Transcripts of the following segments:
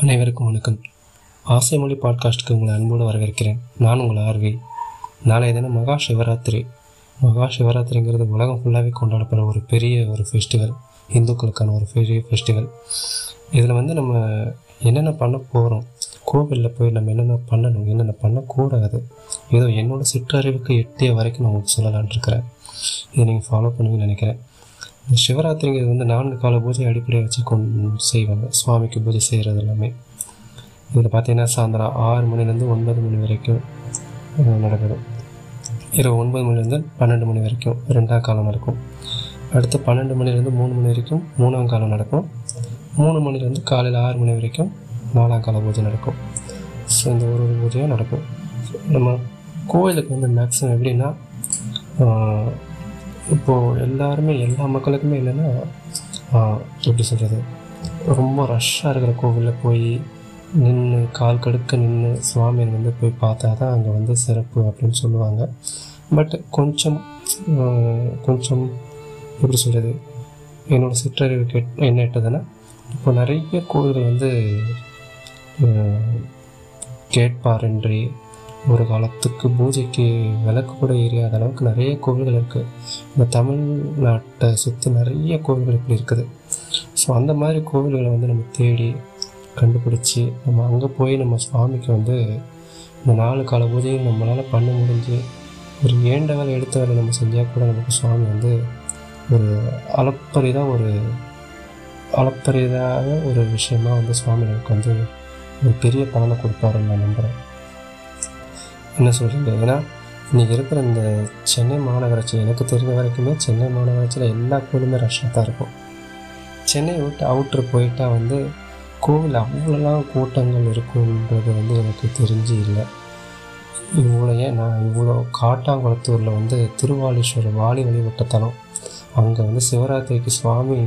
அனைவருக்கும் வணக்கம். ஆசை மொழி பாட்காஸ்ட்டுக்கு உங்களை அன்போடு வரவேற்கிறேன். நான் உங்கள் ஆர்வி நாளைய தினம் மகா சிவராத்திரி. மகா சிவராத்திரிங்கிறது உலகம் ஃபுல்லாகவே கொண்டாடப்படுற ஒரு பெரிய ஒரு ஃபெஸ்டிவல் இந்துக்களுக்கான ஒரு பெரிய ஃபெஸ்டிவல் இதில் வந்து நம்ம என்னென்ன பண்ண போகிறோம் கோவிலில் போய் நம்ம என்னென்ன பண்ணணும் என்னென்ன பண்ணக்கூடாது ஏதோ என்னோடய சிற்றறிவுக்கு எட்டிய வரைக்கும் நான் உங்களுக்கு சொல்லலான் இருக்கிறேன். இதை நீங்கள் ஃபாலோ பண்ணுவீங்கன்னு நினைக்கிறேன். சிவராத்திரிங்கிறது வந்து நான்கு கால பூஜை அடிப்படையை வச்சு கொண்டு செய்வாங்க. சுவாமிக்கு பூஜை செய்கிறது எல்லாமே. இதில் பார்த்தீங்கன்னா சாயந்தரம் ஆறு மணிலேருந்து ஒன்பது மணி வரைக்கும் நடக்குது. இரவு ஒன்பது மணிலேருந்து பன்னெண்டு மணி வரைக்கும் ரெண்டாம் காலம் நடக்கும். அடுத்து பன்னெண்டு மணிலேருந்து மூணு மணி வரைக்கும் மூணாம் காலம் நடக்கும். மூணு மணிலேருந்து காலையில் ஆறு மணி வரைக்கும் நாலாம் கால பூஜை நடக்கும். ஸோ இந்த ஒரு ஒரு பூஜையும் நடக்கும். நம்ம கோயிலுக்கு வந்து மேக்ஸிமம் எப்படின்னா இப்போது எல்லாருமே எல்லா மக்களுக்குமே என்னென்னா எப்படி சொல்கிறது ரொம்ப ரஷ்ஷாக இருக்கிற கோவிலில் போய் நின்று கால் கடுக்க நின்று சுவாமியை வந்து போய் பார்த்தா தான் அங்கே வந்து சிறப்பு அப்படின்னு சொல்லுவாங்க. பட் கொஞ்சம் கொஞ்சம் எப்படி சொல்கிறது என்னோடய சிற்றறிவு கேட் என்ன எட்டதுன்னா இப்போ நிறைய கோவில்கள் வந்து கேட்பாரின்றி ஒரு காலத்துக்கு பூஜைக்கு விளக்கு கூட எரியாத அளவுக்கு நிறைய கோவில்கள் இருக்குது இந்த தமிழ்நாட்டை சுற்றி நிறைய கோவில்கள் இப்படி இருக்குது. ஸோ அந்த மாதிரி கோவில்களை வந்து நம்ம தேடி கண்டுபிடிச்சி நம்ம அங்கே போய் நம்ம சுவாமிக்கு வந்து இந்த நாலு கால பூஜையும் நம்மளால் பண்ண முடிஞ்சு ஒரு ஏண்ட வேலை எடுத்த வேலை நம்ம செஞ்சால் கூட நமக்கு சுவாமி வந்து ஒரு அளப்பரிதாக ஒரு அளப்பரிதாக ஒரு விஷயமாக வந்து சுவாமி நமக்கு வந்து ஒரு பெரிய பலனை கொடுப்பாருன்னு நான் நம்புகிறேன் என்ன சொல்கிறீங்க ஏன்னா இன்றைக்கி இருக்கிற இந்த சென்னை மாநகராட்சி எனக்கு தெரிஞ்ச வரைக்குமே சென்னை மாநகராட்சியில் எல்லா கோயிலுமே ரஷ்ஷாக தான் இருக்கும். சென்னையை விட்டு அவுட்ரு போயிட்டால் வந்து கோவில் அவ்வளோலாம் கூட்டங்கள் இருக்குன்றது வந்து எனக்கு தெரிஞ்சு இல்லை. இவ்வளோ ஏன்? நான் இவ்வளோ காட்டாங்குளத்தூரில் வந்து திருவாலீஸ்வரர் வாலி வழிபட்டத்தலம் அங்கே வந்து சிவராத்திரிக்கு சுவாமி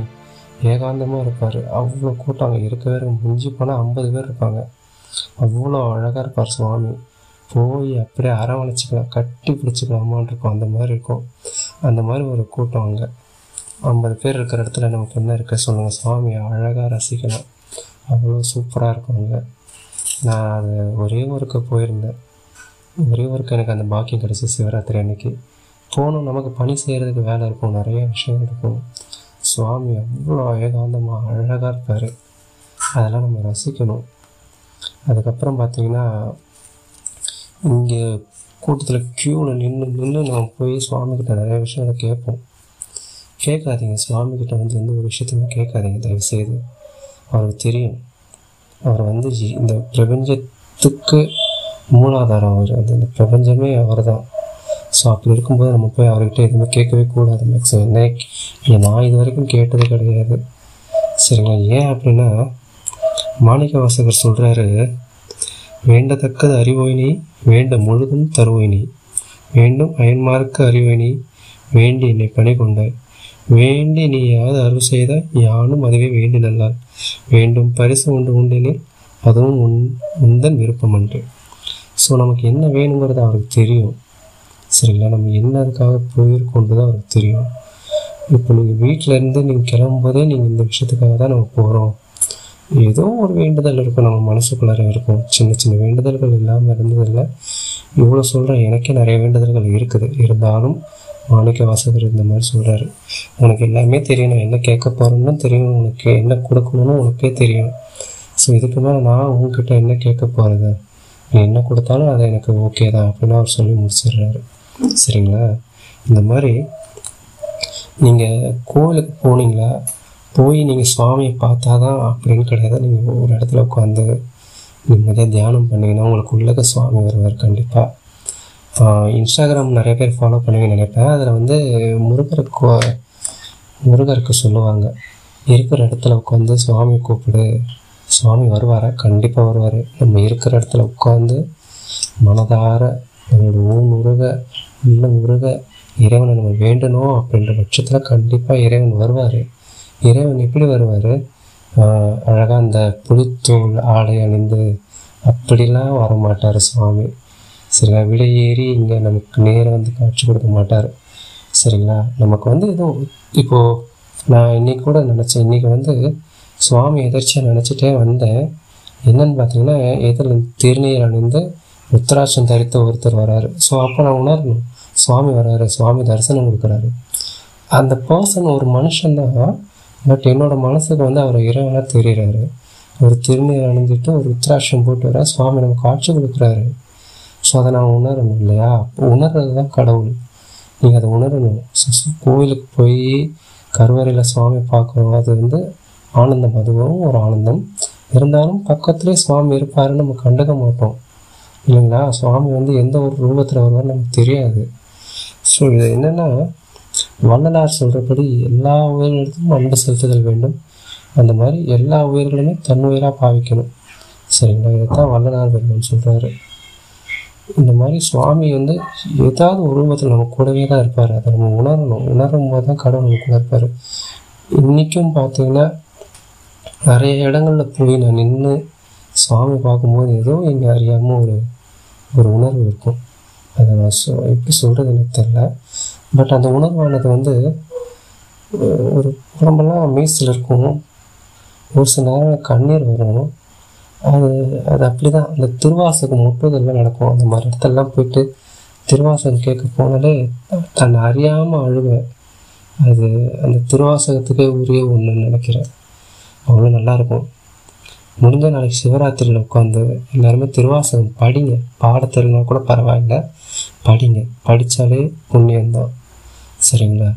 ஏகாந்தமாக இருப்பார். அவ்வளோ கூட்டம் அங்கே இருக்கவே இருக்கு. முடிஞ்சு போனால் ஐம்பது பேர் இருப்பாங்க. அவ்வளோ அழகாக இருப்பார் சுவாமி. போய் அப்படியே அரவணைச்சிக்கலாம் கட்டி பிடிச்சிக்கலாமான் இருக்கும். அந்த மாதிரி இருக்கும். அந்த மாதிரி ஒரு கூட்டம் அங்கே. ஐம்பது பேர் இருக்கிற இடத்துல நமக்கு என்ன இருக்க சொல்லுங்கள் சுவாமியை அழகாக ரசிக்கலாம். அவ்வளோ சூப்பராக இருக்கும் அங்கே. நான் அது ஒரே ஊருக்கு போயிருந்தேன். ஒரே ஊருக்கு எனக்கு அந்த பாக்கியம் கிடச்சி சிவராத்திரி அன்னைக்கு. போனோம் நமக்கு பணி செய்கிறதுக்கு வேலை இருக்கும். நிறைய விஷயங்கள் இருக்கும். சுவாமி அவ்வளோ ஏகாந்தமாக அழகாக இருப்பார். அதெல்லாம் நம்ம ரசிக்கணும். அதுக்கப்புறம் பார்த்தீங்கன்னா இங்கே கூட்டத்தில் க்யூவில் நின்று நின்று நம்ம போய் சுவாமிகிட்ட நிறைய விஷயங்களை கேட்போம். கேட்காதீங்க. சுவாமிகிட்ட வந்து எந்த ஒரு விஷயத்தையுமே கேட்காதீங்க. தயவுசெய்து. அவருக்கு தெரியும். அவர் வந்து இந்த பிரபஞ்சத்துக்கு மூலாதாரம் அவர். அது இந்த பிரபஞ்சமே அவர் தான் ஸோ அப்படி இருக்கும்போது நம்ம போய் அவர்கிட்ட எதுவுமே கேட்கவே கூடாது மேக்ஸிமம் என்ன இல்லை நான் இது வரைக்கும் கேட்டது கிடையாது. சரிங்களா? ஏன் அப்படின்னா மாணிக்க வாசகர் சொல்கிறாரு வேண்டத்தக்கது அறிவோயினி வேண்ட முழுதும் தருவோயினி வேண்டும் அயன்மார்க்க அறிவோயினி வேண்டி என்னை பணி கொண்டாய் வேண்டி நீ யாது அருள் செய்த யானும் அதுவே வேண்டி நல்லாள் வேண்டும் பரிசு ஒன்று உண்டெனில் அதுவும் உன் உந்தன் விருப்பம் அன்று. ஸோ நமக்கு என்ன வேணுங்கிறது அவருக்கு தெரியும். சரிங்களா? நம்ம என்ன அதுக்காக போயிருக்கோன்றது அவருக்கு தெரியும். இப்போ நீங்கள் வீட்டில் இருந்து நீங்கள் கிளம்பும்போதே நீங்கள் இந்த விஷயத்துக்காக தான் நம்ம போகிறோம் ஏதோ ஒரு வேண்டுதல் இருக்கும். நம்ம மனசுக்குள்ளார இருக்கும். சின்ன சின்ன வேண்டுதல்கள் இல்லாமல் இருந்ததில்லை. இவ்வளோ சொல்கிறேன் எனக்கே நிறைய வேண்டுதல்கள் இருக்குது. இருந்தாலும் மாணிக்க வாசகர் இந்த மாதிரி சொல்கிறாரு உனக்கு எல்லாமே தெரியும். நான் என்ன கேட்க போகிறேன்னு தெரியும். உனக்கு என்ன கொடுக்கணும்னு உனக்கே தெரியும். ஸோ இதுக்கு மேலே நான் உங்ககிட்ட என்ன கேட்க போகிறது நீ என்ன கொடுத்தாலும் அது எனக்கு ஓகே தான் அப்படின்னு அவர் சொல்லி முடிச்சிடுறாரு. சரிங்களா? இந்த மாதிரி நீங்கள் கோவிலுக்கு போனீங்களா? போய் நீங்கள் சுவாமியை பார்த்தா தான் அப்படின்னு கிடையாது. நீங்கள் ஒரு இடத்துல உட்காந்து நிம்மதியாக தியானம் பண்ணீங்கன்னா உங்களுக்கு உள்ளக சுவாமி வருவார் கண்டிப்பாக இன்ஸ்டாகிராம் நிறைய பேர் ஃபாலோ பண்ணுவீங்கன்னு நினைப்பேன். அதில் வந்து முருகருக்கு முருகருக்கு சொல்லுவாங்க இருக்கிற இடத்துல உட்காந்து சுவாமி கூப்பிடு. சுவாமி வருவாரா கண்டிப்பாக வருவார். நம்ம இருக்கிற இடத்துல உட்காந்து மனதார நம்மளோட ஊன் உருக உள்ளம் உருக இறைவனை நம்ம வேண்டணும் அப்படின்ற பட்சத்தில் கண்டிப்பாக இறைவன் வருவார். இறைவன் எப்படி வருவார்? அழகாக அந்த புளித்தூள் ஆடை அணிந்து அப்படிலாம் வர மாட்டார் சுவாமி. சரிங்களா? விடையேறி இங்கே நமக்கு நேரம் வந்து காட்சி கொடுக்க மாட்டார். சரிங்களா? நமக்கு வந்து ஏதோ இப்போது நான் இன்னைக்கு கூட நினச்சேன். இன்றைக்கி வந்து சுவாமி எதிர்ச்சியாக நினச்சிட்டே வந்தேன். என்னன்னு பார்த்தீங்கன்னா எதில் திருநீர் அணிந்து ருத்ராட்சம் தரித்த ஒருத்தர் வராரு. ஸோ அப்போ நான் உணரணும். சுவாமி வராரு. சுவாமி தரிசனம் கொடுக்குறாரு. அந்த பர்சன் ஒரு மனுஷன்தான் பட் என்னோட மனசுக்கு வந்து அவர் இறைவனாக தெரிகிறாரு ஒரு திருநீர் அணிஞ்சிட்டு ஒரு உத்ராட்சம் போட்டு வர சுவாமி நம்ம காட்சி கொடுக்குறாரு. ஸோ அதை நான் உணரணும் இல்லையா? உணர்றது தான் கடவுள். நீங்கள் அதை உணரணும். ஸோ கோவிலுக்கு போய் கருவறையில் சுவாமி பார்க்குறோம் அது வந்து ஆனந்தம். அதுவும் ஒரு ஆனந்தம். இருந்தாலும் பக்கத்துலேயே சுவாமி இருப்பாருன்னு நம்ம கண்டுக்க மாட்டோம். இல்லைங்களா? சுவாமி வந்து எந்த ஒரு ரூபத்தில் வருவார் நமக்கு தெரியாது. ஸோ இது என்னென்னா வள்ளலார் சொல்கிறபடி எல்லா உயிரினத்துக்கும் அன்பு செலுத்துதல் வேண்டும். அந்த மாதிரி எல்லா உயிர்களுமே தன் உயிராக பாவிக்கணும். சரிங்களா? இதைத்தான் வள்ளலார் பெருமான் சொல்கிறாரு இந்த மாதிரி சுவாமி வந்து ஏதாவது உருவத்தில் நம்ம கூடவே தான் இருப்பார். அதை நம்ம உணரணும். உணரும் போது தான் கடவுள் நம்ம கூட இருப்பார் இன்றைக்கும் பார்த்தீங்கன்னா நிறைய இடங்களில் போய் நான் நின்று சுவாமி பார்க்கும்போது ஏதோ எங்கே அறியாமல் ஒரு ஒரு உணர்வு இருக்கும். அதை நான் சொ எப்படி சொல்கிறது எனக்கு தெரில பட் அந்த உணர்வானது வந்து ஒரு உடம்பெல்லாம் மீசில் இருக்கும். ஒரு சில நேரம் கண்ணீர் வரும். அது அது அப்படி தான் அந்த திருவாசகம் முட்டுதெல்லாம் நடக்கும். அந்த மாதிரி இடத்தெல்லாம் போயிட்டு திருவாசகம் கேட்க போனாலே தன்னை அறியாமல் அழுவேன். அது அந்த திருவாசகத்துக்கே உரிய ஒன்றுன்னு நினைக்கிறேன். அவ்வளோ நல்லாயிருக்கும் முடிஞ்ச நாளைக்கு சிவராத்திரியில் உட்காந்து எல்லாருமே திருவாசகம் படிங்க. பாட கூட பரவாயில்ல. படிங்க. படித்தாலே புண்ணியம்தான். சரிங்களா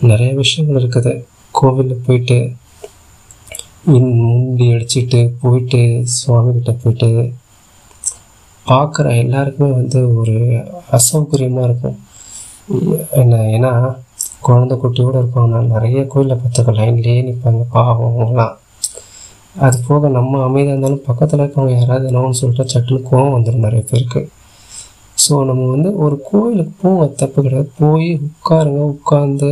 நிறைய விஷயங்கள் இருக்குது. கோவிலில் போயிட்டு முந்தி அடிச்சுட்டு போயிட்டு சுவாமிகிட்ட போயிட்டு பார்க்குற எல்லாருக்குமே வந்து ஒரு அசௌகரியமாக இருக்கும். என்ன ஏன்னா குழந்தை குட்டியோடு இருக்கவங்க நிறைய கோயிலில் பார்த்துருக்கேன் லைன்லேயே நிற்பாங்க பாவம் அவங்களாம் அது போக நம்ம அமைதியாக இருந்தாலும் பக்கத்தில் இருக்கவங்க யாராவது என்னன்னு சொல்லிட்டு சட்டுன்னு கோவம் வந்துடும் நிறைய பேருக்கு. ஸோ நம்ம வந்து ஒரு கோயிலுக்கு போங்க தப்பு கிடையாது. போய் உட்காருங்க. உட்காந்து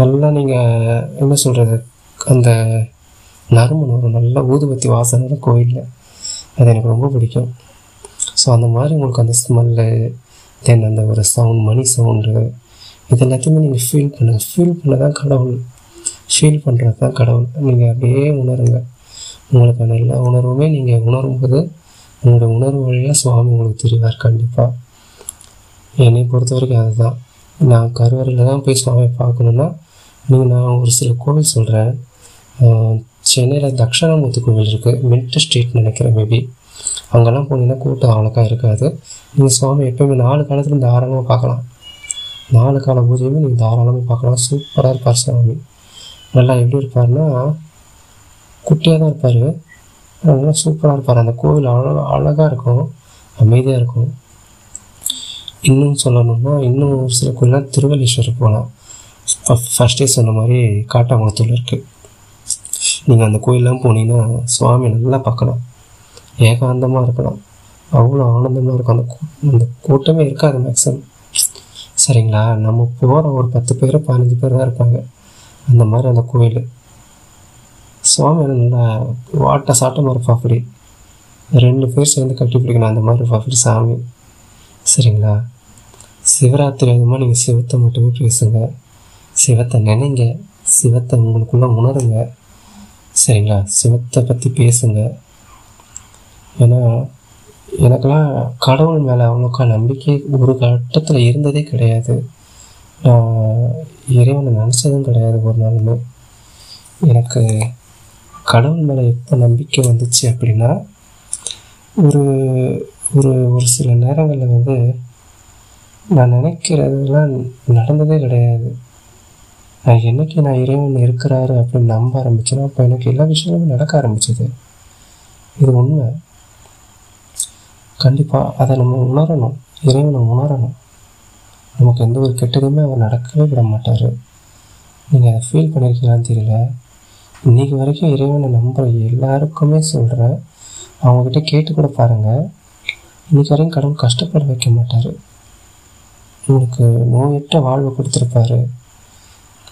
நல்லா நீங்கள் என்ன சொல்கிறது அந்த நறுமணம் ஒரு நல்ல ஊதுபத்தி வாசனை கோயிலில். அது எனக்கு ரொம்ப பிடிக்கும். ஸோ அந்த மாதிரி உங்களுக்கு அந்த ஸ்மெல்லு தென் அந்த ஒரு சவுண்ட் மணி சவுண்டு இது எல்லாத்தையுமே நீங்கள் ஃபீல் பண்ணுங்கள் ஃபீல் பண்ண தான் கடவுள். ஃபீல் பண்ணுறது தான் கடவுள். நீங்கள் அப்படியே உணருங்க. உங்களுக்கான எல்லா உணர்வுமே நீங்கள் உணரும்போது உங்களோட உணர்வு வழியாக சுவாமி உங்களுக்கு தெரிவார் கண்டிப்பாக என்னை பொறுத்த வரைக்கும் அதுதான். நான் கருவறையில் தான் போய் சுவாமியை பார்க்கணுன்னா நீங்கள் நான் ஒரு சில கோவில் சொல்கிறேன் சென்னையில் தக்ஷணாமூர்த்தி கோவில் இருக்குது மின்ட் ஸ்ட்ரீட் நினைக்கிறேன் மேபி அங்கெல்லாம் போனீங்கன்னா கூட்டம் அவ்வளோக்கா இருக்காது. நீங்கள் சுவாமி எப்போயுமே நாலு காலத்தில் தாராளமாக பார்க்கலாம். நாலு கால பூஜையுமே நீங்கள் தாராளமாக பார்க்கலாம். சூப்பராக இருப்பார் சுவாமி. நல்லா எப்படி இருப்பார்னா குட்டியாக தான் இருப்பார். நல்லா சூப்பராக இருப்பார் அந்த கோவில் அழ அழகாக இருக்கும் அமைதியாக இருக்கும் இன்னும் சொல்லணும்னா இன்னும் ஒரு சில கோயிலாம் திருவள்ளீஸ்வரர் போகலாம் ஃபஸ்ட்டே சொன்ன மாதிரி காட்டாங்குளத்தூர் இருக்குது நீங்கள் அந்த கோயிலெலாம் போனீங்கன்னா சுவாமி நல்லா பார்க்கலாம். ஏகாந்தமாக இருக்கலாம். அவ்வளோ ஆனந்தமாக இருக்கும். அந்த கூ அந்த கூட்டமே இருக்காது மேக்ஸிமம் சரிங்களா? நம்ம போகிற ஒரு பத்து பேர் பதினஞ்சு பேர் தான் இருப்பாங்க. அந்த மாதிரி அந்த கோயில். சுவாமி நல்லா வாட்ட சாட்டமாக இருப்பா அப்படி ரெண்டு பேர் சேர்ந்து கட்டி பிடிக்கணும் அந்த மாதிரி இருப்பா அப்படி சாமி. சரிங்களா? சிவராத்திரி அதுமாக நீங்கள் சிவத்தை மட்டுமே பேசுங்க. சிவத்தை நினைங்க. சிவத்தை உங்களுக்குள்ளே உணருங்க. சரிங்களா? சிவத்தை பற்றி பேசுங்க. ஏன்னா எனக்கெல்லாம் கடவுள் மேலே அவ்வளோக்கா நம்பிக்கை ஒரு கட்டத்தில் இருந்ததே கிடையாது. நான் இறைவனை நினச்சதும் கிடையாது ஒரு நாளுமே. எனக்கு கடவுள் மேலே எப்போ நம்பிக்கை வந்துச்சு அப்படின்னா ஒரு ஒரு ஒரு சில நேரங்களில் வந்து நான் நினைக்கிறதெல்லாம் நடந்ததே கிடையாது. நான் என்னைக்கு நான் இறைவன் இருக்கிறாரு அப்படின்னு நம்ப ஆரம்பிச்சேன்னா அப்போ எனக்கு எல்லா விஷயங்களும் நடக்க ஆரம்பிச்சது. இது உண்மை. கண்டிப்பாக அதை நம்ம உணரணும். இறைவனை உணரணும். நமக்கு எந்த ஒரு கெட்டதுமே அவர் நடக்கவே விட மாட்டார். நீங்கள் அதை ஃபீல் பண்ணியிருக்கீங்களான்னு தெரியல. இன்றைக்கி வரைக்கும் இறைவனை நம்புகிற எல்லாருக்குமே சொல்கிறேன் அவங்கக்கிட்ட கேட்டு கூட பாருங்கள் இன்றைக்கி வரையும் கடவுள் கஷ்டப்பட வைக்க மாட்டார். உங்களுக்கு நோயற்ற வாழ்வு கொடுத்துருப்பாரு.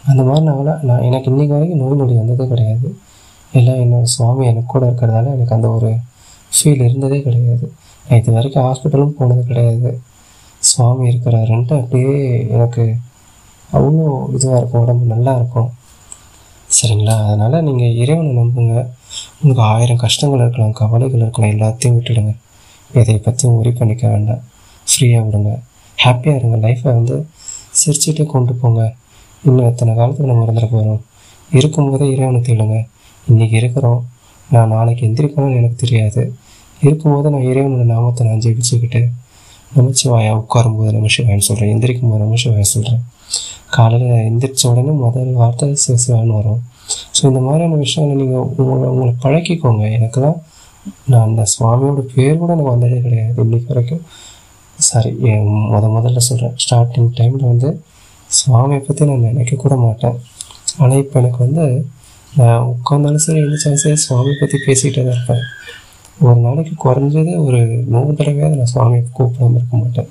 அந்த மாதிரி நான் நான் எனக்கு இன்றைக்கி வரைக்கும் நோய் நொடி வந்ததே கிடையாது. எல்லாம் என்னோடய சுவாமி எனக்கு கூட இருக்கிறதால எனக்கு அந்த ஒரு ஃபீல் இருந்ததே கிடையாது. நான் இது வரைக்கும் ஹாஸ்பிட்டலும் போனது கிடையாது. சுவாமி இருக்கிறாருன்ட்டு அப்படியே எனக்கு அவ்வளோ இதுவாக இருக்கும் உடம்பு நல்லா இருக்கும். சரிங்களா? அதனால் நீங்கள் இறைவனை நம்புங்க. உங்களுக்கு ஆயிரம் கஷ்டங்கள் இருக்கலாம் கவலைகள் இருக்கலாம் எல்லாத்தையும் விட்டுடுங்க. எதை பற்றியும் ஒரி பண்ணிக்க வேண்டாம். ஃப்ரீயாக விடுங்க. ஹாப்பியாக இருங்க. லைஃப்பை வந்து சிரிச்சுட்டே கொண்டு போங்க. இன்னும் எத்தனை காலத்துக்கு நம்ம இருந்துட்டு போகிறோம் இருக்கும்போதே இறைவனை தேடுங்க. இன்றைக்கி இருக்கிறோம். நான் நாளைக்கு எந்திரிக்கணும்னு எனக்கு தெரியாது. இருக்கும்போது நான் இறைவனோட நாமத்தை நான் ஜெபிச்சுக்கிட்டு நமச்சிவாயா உட்காரும்போது நமச்சிவாயன்னு சொல்கிறேன் எந்திரிக்கும் போது நமச்சிவாயா சொல்கிறேன் காலையில் எந்திரிச்ச உடனே முதல் வார்த்தை சிவசிவான்னு வரும். ஸோ இந்த மாதிரியான விஷயங்களை நீங்கள் உங்களை உங்களை பழக்கிக்கோங்க. எனக்கு தான் நான் அந்த சுவாமியோட பேர் கூட எனக்கு வந்ததே கிடையாது இன்னைக்கு வரைக்கும். சாரி முத முதல்ல சொல்கிறேன் ஸ்டார்டிங் டைமில் வந்து சுவாமியை பற்றி நான் நினைக்க கூட மாட்டேன். ஆனால் இப்போ எனக்கு வந்து நான் உட்காந்தாலும் சரி எழுந்தாலும் சரி சுவாமி பற்றி பேசிக்கிட்டே தான் இருப்பேன். ஒரு நாளைக்கு குறைஞ்சது ஒரு நூறு தடவையாவது நான் சுவாமியை கூப்பிடாம இருக்க மாட்டேன்.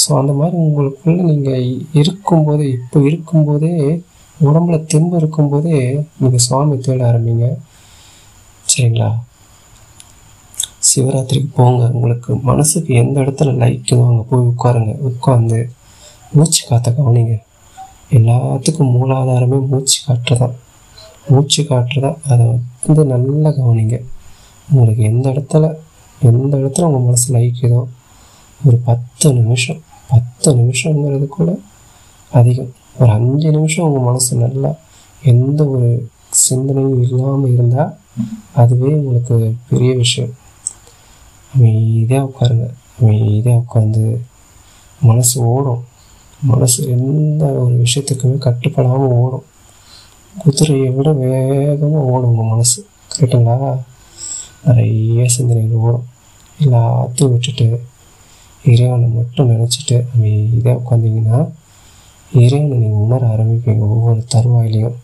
ஸோ அந்த மாதிரி உங்களுக்குள்ள நீங்கள் இருக்கும்போது இப்போ இருக்கும்போதே உடம்புல தெம்பு இருக்கும்போதே நீங்கள் சுவாமி தேட ஆரம்பிங்க. சரிங்களா? சிவராத்திரிக்கு போங்க. உங்களுக்கு மனசுக்கு எந்த இடத்துல லைக்குதோ அங்கே போய் உட்காருங்க. உட்காந்து மூச்சு காற்ற கவனிங்க. எல்லாத்துக்கும் மூலாதாரமே மூச்சு காற்று தான் மூச்சு காற்று தான் அதை வந்து நல்லா கவனிங்க. உங்களுக்கு எந்த இடத்துல எந்த இடத்துல உங்கள் மனசு லைக்குதோ ஒரு பத்து நிமிஷம் பத்து நிமிஷங்கிறது கூட அதிகம். ஒரு அஞ்சு நிமிஷம் உங்கள் மனசு நல்லா எந்த ஒரு சிந்தனையும் இல்லாமல் இருந்தால் அதுவே உங்களுக்கு பெரிய விஷயம். அமைதியாக உட்காருங்க. அமைதியாக உட்காந்து மனசு ஓடும். மனசு எந்த ஒரு விஷயத்துக்குமே கட்டுப்படாமல் ஓடும். குதிரையை விட வேகமாக ஓடும் உங்கள் மனசு. கரெக்டுங்களா நிறைய சிந்தனைகள் ஓடும். எல்லாத்தையும் விட்டுட்டு இறைவனை மட்டும் நினச்சிட்டு அமைதியாக உட்காந்திங்கன்னா இறைவனை நீங்கள் உணர ஆரம்பிப்பீங்க ஒவ்வொரு தருவாயிலையும்.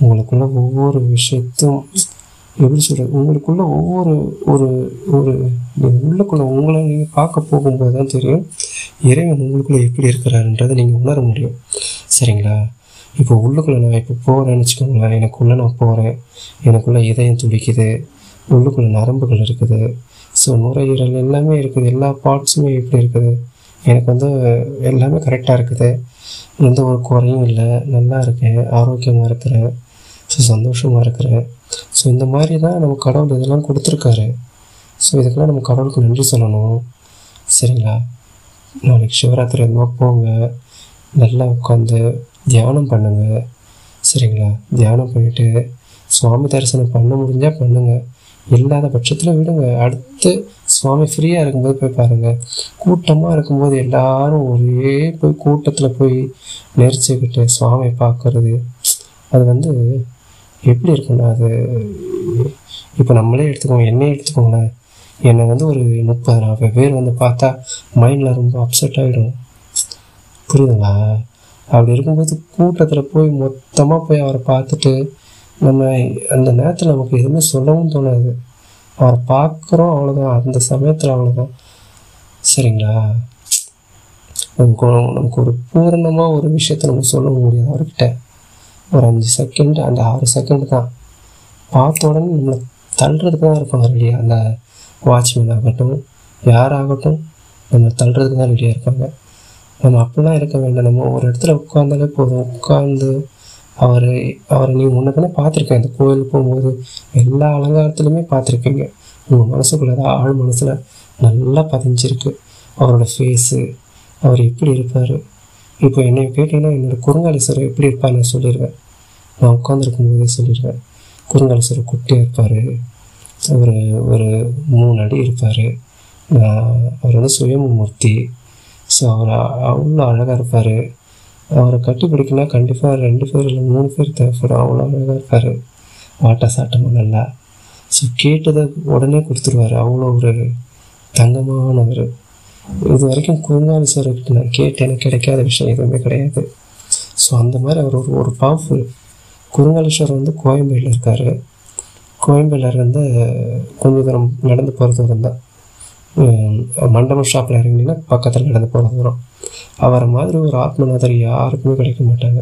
உங்களுக்குள்ள ஒவ்வொரு விஷயத்தையும் எப்படி சொல்கிறது உங்களுக்குள்ள ஒவ்வொரு ஒரு ஒரு நீங்கள் உங்களை நீங்கள் பார்க்க போகும்போது தான் தெரியும் இறைவன் உங்களுக்குள்ள எப்படி இருக்கிறாருன்றதை நீங்கள் உணர முடியும். சரிங்களா? இப்போ உள்ளுக்குள்ளே நான் இப்போ போகிறேன்னு வச்சுக்கோங்களேன் எனக்குள்ளே நான் போகிறேன் எனக்குள்ளே இதயம் துடிக்குது உள்ளுக்குள்ளே நரம்புகள் இருக்குது ஸோ நுரையீரல் எல்லாமே இருக்குது. எல்லா பார்ட்ஸுமே எப்படி இருக்குது. எனக்கு வந்து எல்லாமே கரெக்டாக இருக்குது. எந்த ஒரு குறையும் இல்லை. நல்லா இருக்கேன். ஆரோக்கியமாக இருக்கிறேன். ஸோ சந்தோஷமாக இருக்கிறேன். ஸோ இந்த மாதிரி தான் நம்ம கடவுள் இதெல்லாம் கொடுத்துருக்காரு. ஸோ இதுக்கெல்லாம் நம்ம கடவுளுக்கு நன்றி சொல்லணும். சரிங்களா? நாளைக்கு சிவராத்திரி இருந்தால் போங்க. நல்லா உட்காந்து தியானம் பண்ணுங்கள் சரிங்களா? தியானம் பண்ணிவிட்டு சுவாமி தரிசனம் பண்ண முடிஞ்சால் பண்ணுங்கள் இல்லாத பட்சத்தில் விடுங்க. அடுத்து சுவாமி ஃப்ரீயாக இருக்கும்போது போய் பாருங்கள் கூட்டமாக இருக்கும்போது எல்லாரும் ஒரே போய் கூட்டத்தில் போய் நெரிச்சுக்கிட்டு சுவாமியை பார்க்கறது. அது வந்து எப்படி இருக்குன்னா அது இப்போ நம்மளே எடுத்துக்கோங்க என்னையே எடுத்துக்கோங்களேன். என்னை வந்து ஒரு முப்பது நாற்பது பேர் வந்து பார்த்தா மைண்டில் ரொம்ப அப்செட் ஆகிடும் புரியுதுங்களா? அப்படி இருக்கும்போது கூட்டத்தில் போய் மொத்தமாக போய் அவரை பார்த்துட்டு நம்ம அந்த நேரத்தில் நமக்கு எதுவுமே சொல்லவும் தோணாது. அவரை பார்க்குறோம் அவ்வளோதான் அந்த சமயத்தில் அவ்வளோதான் சரிங்களா? நமக்கு நமக்கு ஒரு பூரணமாக ஒரு விஷயத்த நம்ம சொல்ல முடியாது அவர்கிட்ட. ஒரு அஞ்சு செகண்ட் அந்த ஆறு செகண்ட் தான். பார்த்த உடனே நம்மளை தள்ளுறதுக்கு தான் இருப்பாங்க ரெடியாக அந்த வாட்ச்மேன் ஆகட்டும் யாராகட்டும் நம்ம தள்ளுறதுக்கு தான் ரெடியாக இருப்பாங்க. நம்ம அப்படிலாம் இருக்க வேண்டாம். நம்ம ஒரு இடத்துல உட்காந்தாலே போதும். உட்காந்து அவர் அவரை நீங்கள் முன்னப்பின பார்த்துருக்கேன் இந்த கோயில் போகும்போது எல்லா அலங்காரத்துலையுமே பார்த்துருக்கீங்க. உங்கள் மனசுக்குள்ளே தான் ஆழ் மனசில் நல்லா பதிஞ்சிருக்கு. அவரோட ஃபேஸு அவர் எப்படி இருப்பார்? இப்போ என்னை கேட்டீங்கன்னா என்னோடய குறுங்காலீஸ்வரர் எப்படி இருப்பார் நான் சொல்லிடுவேன். நான் உட்காந்துருக்கும் போதே சொல்லிடுவேன். குறுங்காலீஸ்வரர் குட்டியாக இருப்பார். ஒரு ஒரு மூணு அடி இருப்பார். அவர் வந்து சுயமூர்த்தி ஸோ அவர் அவ்வளோ அழகாக இருப்பார். அவரை கட்டி கண்டிப்பாக ரெண்டு பேர் இல்லை மூணு பேர் தேவைப்படும். அவ்வளோ அழகாக இருப்பார். வாட்ட சாட்டமும் நல்லா. ஸோ கேட்டதை உடனே கொடுத்துருவாரு. அவ்வளோ ஒரு தங்கமானவர். இது வரைக்கும் குருங்காலீஸ்வரர்கிட்ட நான் கேட்டு எனக்கு கிடைக்காத விஷயம் எதுவுமே கிடையாது. ஸோ அந்த மாதிரி அவர் ஒரு ஒரு பவர்ஃபுல் குருங்காலீஸ்வரர் வந்து கோயம்பேடில் இருக்கார். கோயம்பேடில் இருந்து கொஞ்சம் தூரம் நடந்து போகிறது தான் மண்டபம் ஷாப்பில் இறங்கினீங்கன்னா பக்கத்தில் நடந்து போகிற அவரை மாதிரி ஒரு ஆத்மநாதர் யாருக்குமே கிடைக்க மாட்டாங்க.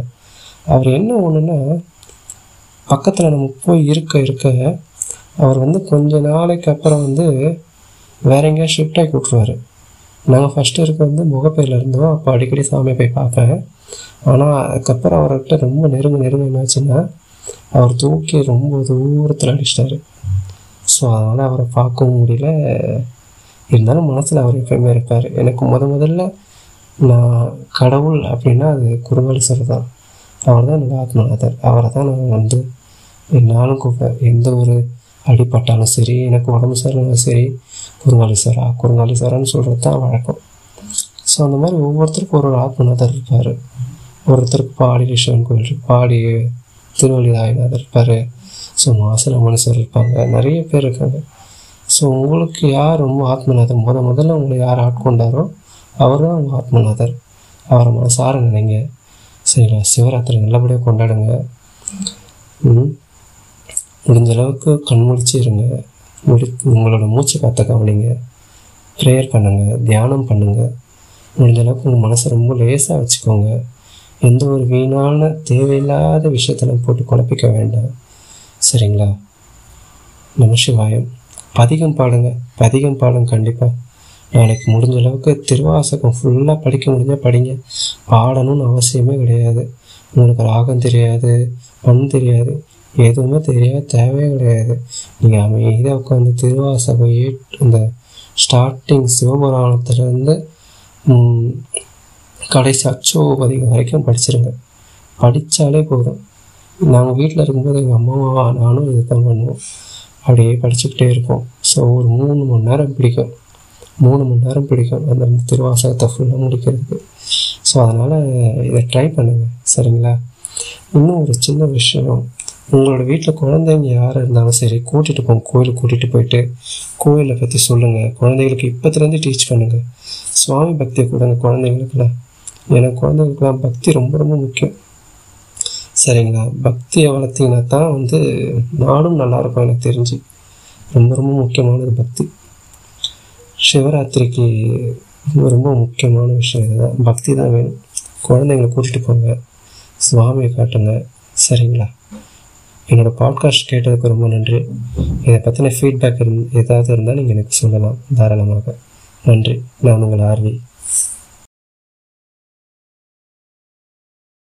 அவர் என்ன ஒன்றுன்னா பக்கத்தில் நம்ம போய் இருக்க இருக்க அவர் வந்து கொஞ்ச நாளைக்கு அப்புறம் வந்து வேற எங்கேயா ஷிஃப்ட் ஆகி விட்ருவாரு நாங்கள் ஃபஸ்ட்டு இருக்க வந்து முகப்பேரில் இருந்தோம். அப்போ அடிக்கடி சாமியை போய் பார்ப்பேன். ஆனால் அதுக்கப்புறம் அவர்கிட்ட ரொம்ப நெருங்க நெருங்க என்னாச்சுன்னா அவர் தூக்கி ரொம்ப தூரத்தில் அடிச்சிட்டாரு. ஸோ அதனால் அவரை பார்க்கவும் முடியல. இருந்தாலும் மனசில் அவர் எப்பயுமே இருப்பார். எனக்கு முத முதல்ல நான் கடவுள் அப்படின்னா அது குருங்காலீஸ்வரர் தான் அவர் தான் என்னோடய ஆத்மநாதர். அவரை தான் நான் வந்து என்னாலும் கூப்பிட்டேன் எந்த ஒரு அடிப்பட்டாலும் சரி எனக்கு உடம்பு சரியில்லைனாலும் சரி குருங்காலீஸ்வரா குருங்காலீஸ்வரான்னு சொல்கிறது தான் வழக்கம். ஸோ அந்த மாதிரி ஒவ்வொருத்தருக்கும் ஒரு ஒரு ஆத்மநாதர் இருப்பார். ஒருத்தருக்கு பாடி சிவன் கோயில் பாடி திருவள்ளிதாயநாதர் இருப்பார். ஸோ மாசில மனுஷர் இருப்பாங்க. நிறைய பேர் இருக்காங்க. ஸோ உங்களுக்கு யார் ரொம்ப ஆத்மநாதர்? முத முதல்ல உங்களை யார் ஆட்கொண்டாரோ அவர் தான் உங்கள் ஆத்மநாதர். அவரை மனசார நினைங்க. சரிங்களா? சிவராத்திரி நல்லபடியாக கொண்டாடுங்க. ம். முடிஞ்ச அளவுக்கு கண் முழிச்சு இருங்க. முடி உங்களோட மூச்சு காத்த கவனிங்க. ப்ரேயர் பண்ணுங்கள் தியானம் பண்ணுங்கள் முடிஞ்ச அளவுக்கு உங்கள் மனசை ரொம்ப லேசாக வச்சுக்கோங்க. எந்த ஒரு வீணான தேவையில்லாத விஷயத்தெல்லாம் போட்டு குழப்பிக்க வேண்டாம். சரிங்களா? நம சிவாயம். பதிகம் பாடுங்க. பதிகம் பாடுங்க கண்டிப்பாக நாளைக்கு முடிஞ்ச அளவுக்கு திருவாசகம் ஃபுல்லாக படிக்க முடிஞ்சால் படிங்க. பாடணும்னு அவசியமே கிடையாது. உங்களுக்கு ராகம் தெரியாது பண் தெரியாது எதுவுமே தெரியாது தேவையே கிடையாது. நீங்கள் அமைதியாக உட்காந்து திருவாசகம் எயிட் இந்த ஸ்டார்டிங் சிவபுராணத்துலேருந்து கடைசி அச்சோபதிகம் வரைக்கும் படிச்சிருங்க. படித்தாலே போதும். நாங்கள் வீட்டில் இருக்கும்போது எங்கள் அம்மாவா நானும் இது தான் பண்ணுவோம். அப்படியே படிச்சுக்கிட்டே இருப்போம் ஸோ ஒரு மூணு மணி நேரம் பிடிக்கும். மூணு மணி நேரம் பிடிக்கும். அந்த திருவாசகத்தை ஃபுல்லாக முடிக்கிறதுக்கு. ஸோ அதனால் இதை ட்ரை பண்ணுங்கள் சரிங்களா? இன்னும் ஒரு சின்ன விஷயம். உங்களோட வீட்டில் குழந்தைங்க யார் இருந்தாலும் சரி கூட்டிகிட்டு போங்க. கோயிலுக்கு கூட்டிகிட்டு போயிட்டு கோயிலை பற்றி சொல்லுங்கள் குழந்தைகளுக்கு இப்போத்துலேருந்து டீச் பண்ணுங்கள் சுவாமி பக்தியை கொடுங்க குழந்தைங்களுக்குலாம் ஏன்னா குழந்தைங்களுக்குலாம் பக்தி ரொம்ப ரொம்ப முக்கியம். சரிங்களா? பக்தியை வளர்த்தீங்கன்னா தான் வந்து நாடும் நல்லாயிருக்கும் எனக்கு தெரிஞ்சு. ரொம்ப ரொம்ப முக்கியமானது பக்தி. சிவராத்திரிக்கு ரொம்ப ரொம்ப முக்கியமான விஷயம் இதுதான். பக்தி தான் வேணும். குழந்தைங்களை கூட்டிகிட்டு போங்க. சுவாமியை காட்டுங்க. சரிங்களா? என்னோட பாட்காஸ்ட் கேட்டதுக்கு ரொம்ப நன்றி. இதை பற்றின ஃபீட்பேக் இருந் ஏதாவது இருந்தால் நீங்கள் எனக்கு சொல்லலாம் தாராளமாக. நன்றி. நான் உங்கள் ஆர்வி.